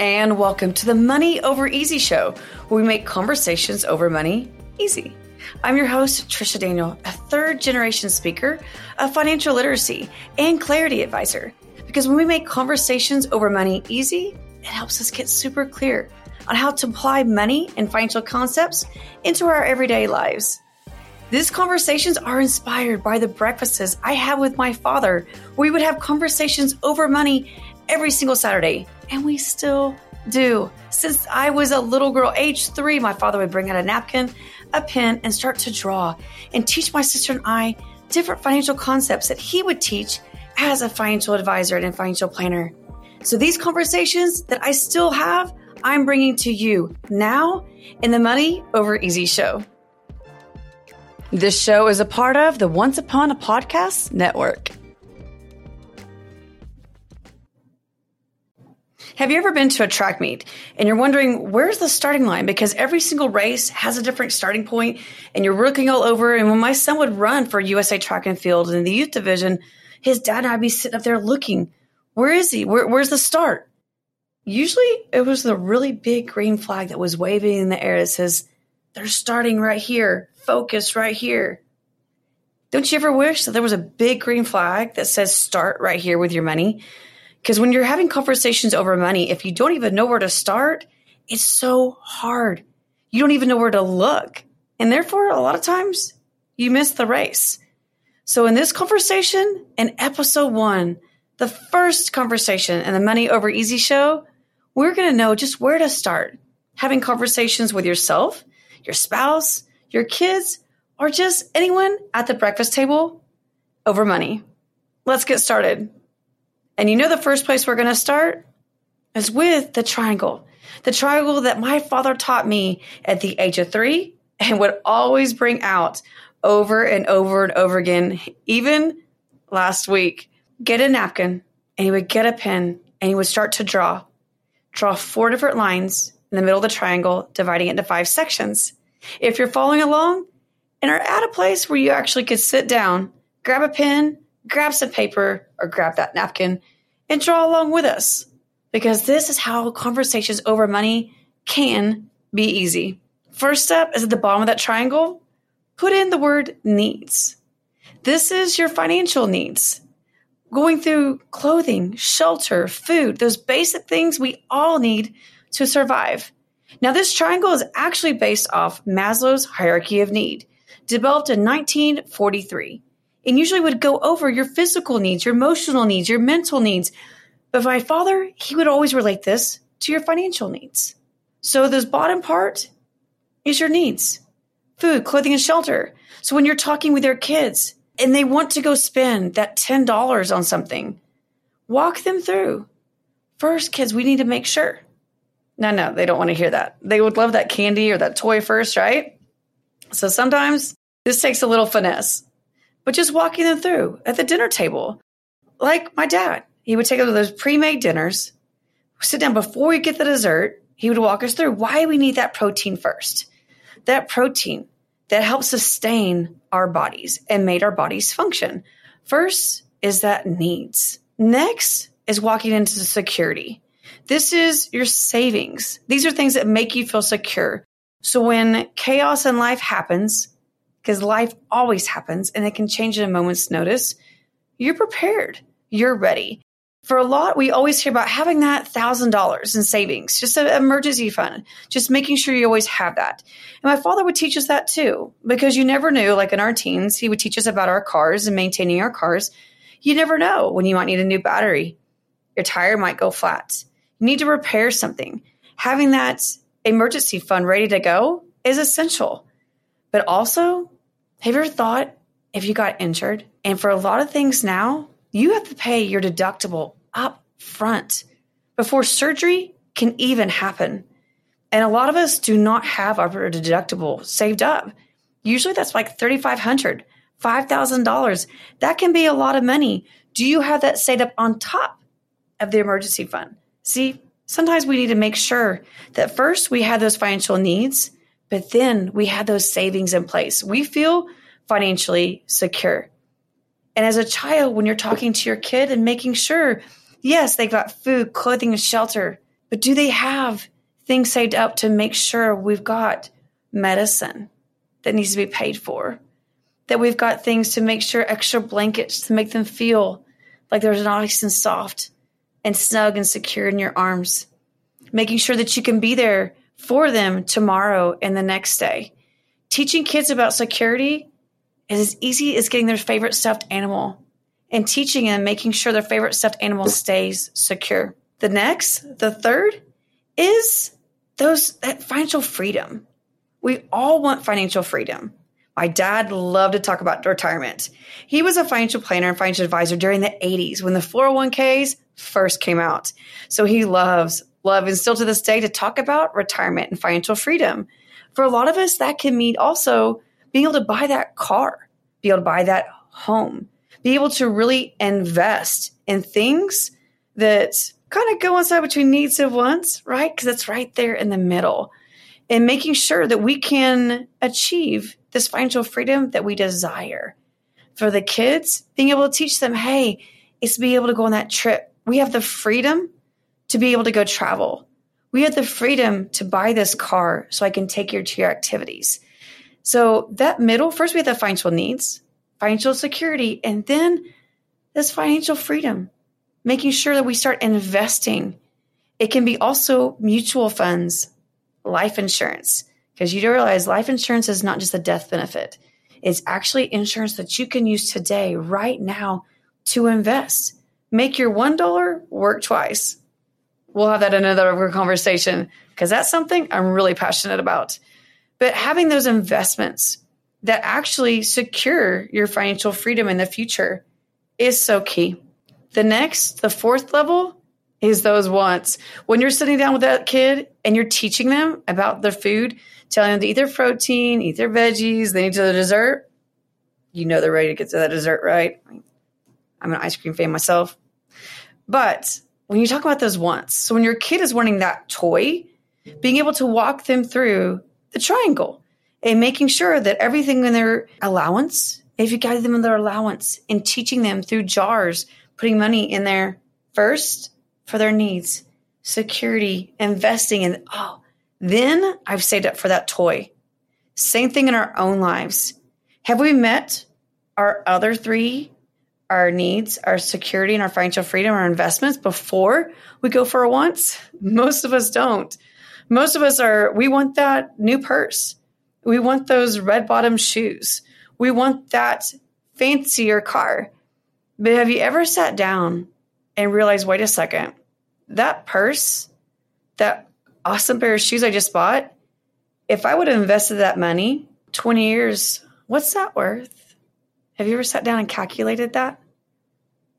and welcome to the Money Over Easy show, where we make conversations over money easy. I'm your host, Trisha Daniel, a third generation speaker, a financial literacy and clarity advisor. Because when we make conversations over money easy, it helps us get super clear on how to apply money and financial concepts into our everyday lives. These conversations are inspired by the breakfasts I have with my father. Where we would have conversations over money every single Saturday, and we still do. Since I was a little girl, age three, my father would bring out a napkin, a pen, and start to draw and teach my sister and I different financial concepts that he would teach as a financial advisor and a financial planner. So these conversations that I still have, I'm bringing to you now in the Money Over Easy show. This show is a part of the Once Upon a Podcast Network. Have you ever been to a track meet and you're wondering where's the starting line? Because every single race has a different starting point and you're looking all over. And when my son would run for USA Track and Field in the youth division, his dad and I'd be sitting up there looking, where is he? Where, where's the start? Usually it was the really big green flag that was waving in the air that says, they're starting right here, focus right here. Don't you ever wish that there was a big green flag that says start right here with your money? Because when you're having conversations over money, if you don't even know where to start, it's so hard. You don't even know where to look. And therefore, a lot of times you miss the race. So in this conversation, in episode one, the first conversation in the Money Over Easy show, we're going to know just where to start having conversations with yourself, your spouse, your kids, or just anyone at the breakfast table over money. Let's get started. And you know, the first place we're going to start is with the triangle. The triangle that my father taught me at the age of three and would always bring out over and over and over again. Even last week, get a napkin and he would get a pen and he would start to draw. Draw four different lines in the middle of the triangle, dividing it into five sections. If you're following along and are at a place where you actually could sit down, grab a pen, grab some paper, or grab that napkin and draw along with us because this is how conversations over money can be easy. First step is at the bottom of that triangle, put in the word needs. This is your financial needs. Going through clothing, shelter, food, those basic things we all need to survive. Now, this triangle is actually based off Maslow's hierarchy of need, developed in 1943 and usually would go over your physical needs, your emotional needs, your mental needs. But my father, he would always relate this to your financial needs. So this bottom part is your needs food, clothing, and shelter. So when you're talking with your kids and they want to go spend that $10 on something, walk them through. First, kids, we need to make sure. No, no, they don't want to hear that. They would love that candy or that toy first, right? So sometimes this takes a little finesse but just walking them through at the dinner table. Like my dad, he would take us to those pre made dinners, sit down before we get the dessert. He would walk us through why we need that protein first. That protein that helps sustain our bodies and made our bodies function. First is that needs. Next is walking into security. This is your savings. These are things that make you feel secure. So when chaos in life happens, because life always happens and it can change at a moment's notice, you're prepared. You're ready. For a lot, we always hear about having that thousand dollars in savings, just an emergency fund, just making sure you always have that. And my father would teach us that too, because you never knew, like in our teens, he would teach us about our cars and maintaining our cars. You never know when you might need a new battery. Your tire might go flat. You need to repair something. Having that emergency fund ready to go is essential. But also, have you ever thought if you got injured? And for a lot of things now, you have to pay your deductible up front before surgery can even happen. And a lot of us do not have our deductible saved up. Usually that's like $3,500, $5,000. That can be a lot of money. Do you have that saved up on top of the emergency fund? See, sometimes we need to make sure that first we have those financial needs but then we had those savings in place. We feel financially secure. And as a child, when you're talking to your kid and making sure, yes, they've got food, clothing, and shelter, But do they have things saved up to make sure we've got medicine that needs to be paid for? That we've got things to make sure extra blankets to make them feel like they're nice and soft and snug and secure in your arms. Making sure that you can be there for them tomorrow and the next day. Teaching kids about security is as easy as getting their favorite stuffed animal and teaching them, making sure their favorite stuffed animal stays secure. The next, the third, is those that financial freedom. We all want financial freedom. My dad loved to talk about retirement. He was a financial planner and financial advisor during the 80s when the 401ks first came out. So he loves, love, and still to this day to talk about retirement and financial freedom. For a lot of us, that can mean also being able to buy that car, be able to buy that home, be able to really invest in things that kind of go inside between needs and wants, right? Because it's right there in the middle. And making sure that we can achieve this financial freedom that we desire. For the kids, being able to teach them, hey, it's to be able to go on that trip. We have the freedom to be able to go travel. We had the freedom to buy this car so I can take you to your activities. So that middle, first we have the financial needs, financial security, and then this financial freedom, making sure that we start investing. It can be also mutual funds, life insurance, because you don't realize life insurance is not just a death benefit. It's actually insurance that you can use today, right now, to invest. Make your $1 work twice. We'll have that in another conversation because that's something I'm really passionate about. But having those investments that actually secure your financial freedom in the future is so key. The next, the fourth level is those wants. When you're sitting down with that kid and you're teaching them about their food, telling them to eat their protein, eat their veggies, they need to the dessert, you know they're ready to get to that dessert, right? I'm an ice cream fan myself. But when you talk about those wants, so when your kid is wanting that toy, being able to walk them through the triangle and making sure that everything in their allowance, if you guide them in their allowance and teaching them through jars, putting money in there first for their needs, security, investing, and oh, then I've saved up for that toy. Same thing in our own lives. Have we met our other three our needs, our security, and our financial freedom, our investments before we go for a once? Most of us don't. Most of us are, we want that new purse. We want those red bottom shoes. We want that fancier car. But have you ever sat down and realized, wait a second, that purse, that awesome pair of shoes I just bought, if I would have invested that money 20 years, what's that worth? Have you ever sat down and calculated that?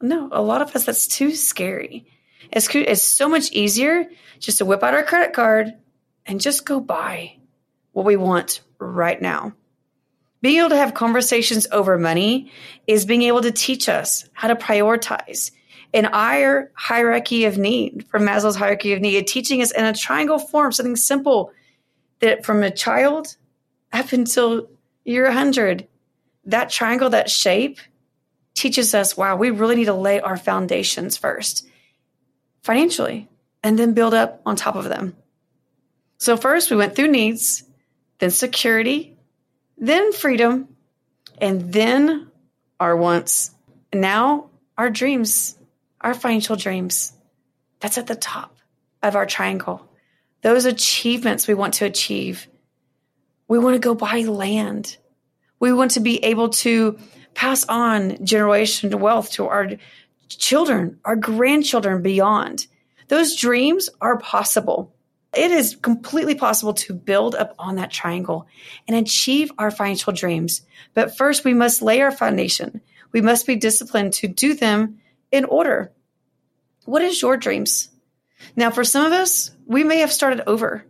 No, a lot of us, that's too scary. It's, it's so much easier just to whip out our credit card and just go buy what we want right now. Being able to have conversations over money is being able to teach us how to prioritize in our hierarchy of need from Maslow's hierarchy of need, teaching us in a triangle form, something simple that from a child up until you're 100 that triangle, that shape teaches us wow, we really need to lay our foundations first financially and then build up on top of them. So, first we went through needs, then security, then freedom, and then our wants. And now, our dreams, our financial dreams. That's at the top of our triangle. Those achievements we want to achieve. We want to go buy land. We want to be able to pass on generational wealth to our children, our grandchildren beyond. Those dreams are possible. It is completely possible to build up on that triangle and achieve our financial dreams. But first, we must lay our foundation. We must be disciplined to do them in order. What is your dreams? Now, for some of us, we may have started over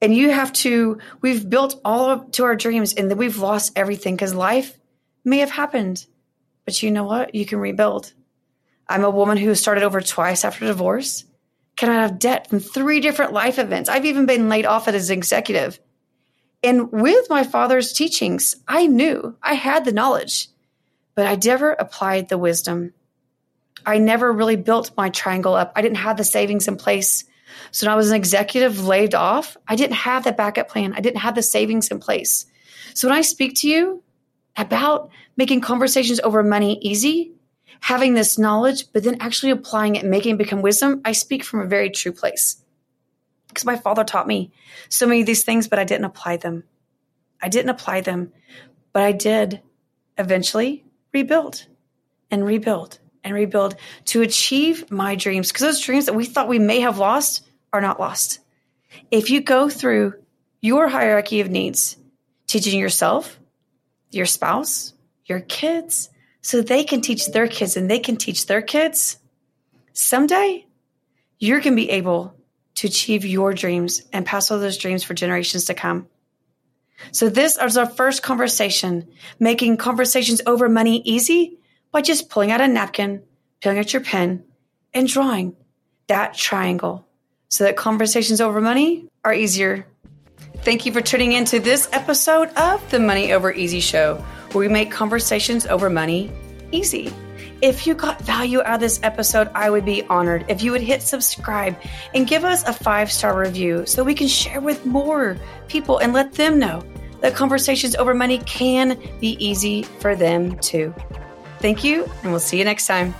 and you have to we've built all up to our dreams and then we've lost everything because life may have happened but you know what? You can rebuild. I'm a woman who started over twice after divorce can i have debt from three different life events. I've even been laid off as an executive. And with my father's teachings i knew i had the knowledge but i never applied the wisdom. I never really built my triangle up. I didn't have the savings in place So when I was an executive laid off, I didn't have that backup plan. I didn't have the savings in place. So when I speak to you about making conversations over money easy, having this knowledge, but then actually applying it making it become wisdom, I speak from a very true place. Because my father taught me so many of these things, but I didn't apply them. I didn't apply them, but I did eventually rebuild and rebuild and rebuild to achieve my dreams. Because those dreams that we thought we may have lost are not lost. If you go through your hierarchy of needs, teaching yourself, your spouse, your kids, so they can teach their kids and they can teach their kids, someday you're going to be able to achieve your dreams and pass all those dreams for generations to come. So this is our first conversation, making conversations over money easy by just pulling out a napkin, pulling out your pen, and drawing that triangle so that conversations over money are easier. Thank you for tuning in to this episode of the Money Over Easy Show, where we make conversations over money easy. If you got value out of this episode, I would be honored if you would hit subscribe and give us a five star review so we can share with more people and let them know that conversations over money can be easy for them too. Thank you, and we'll see you next time.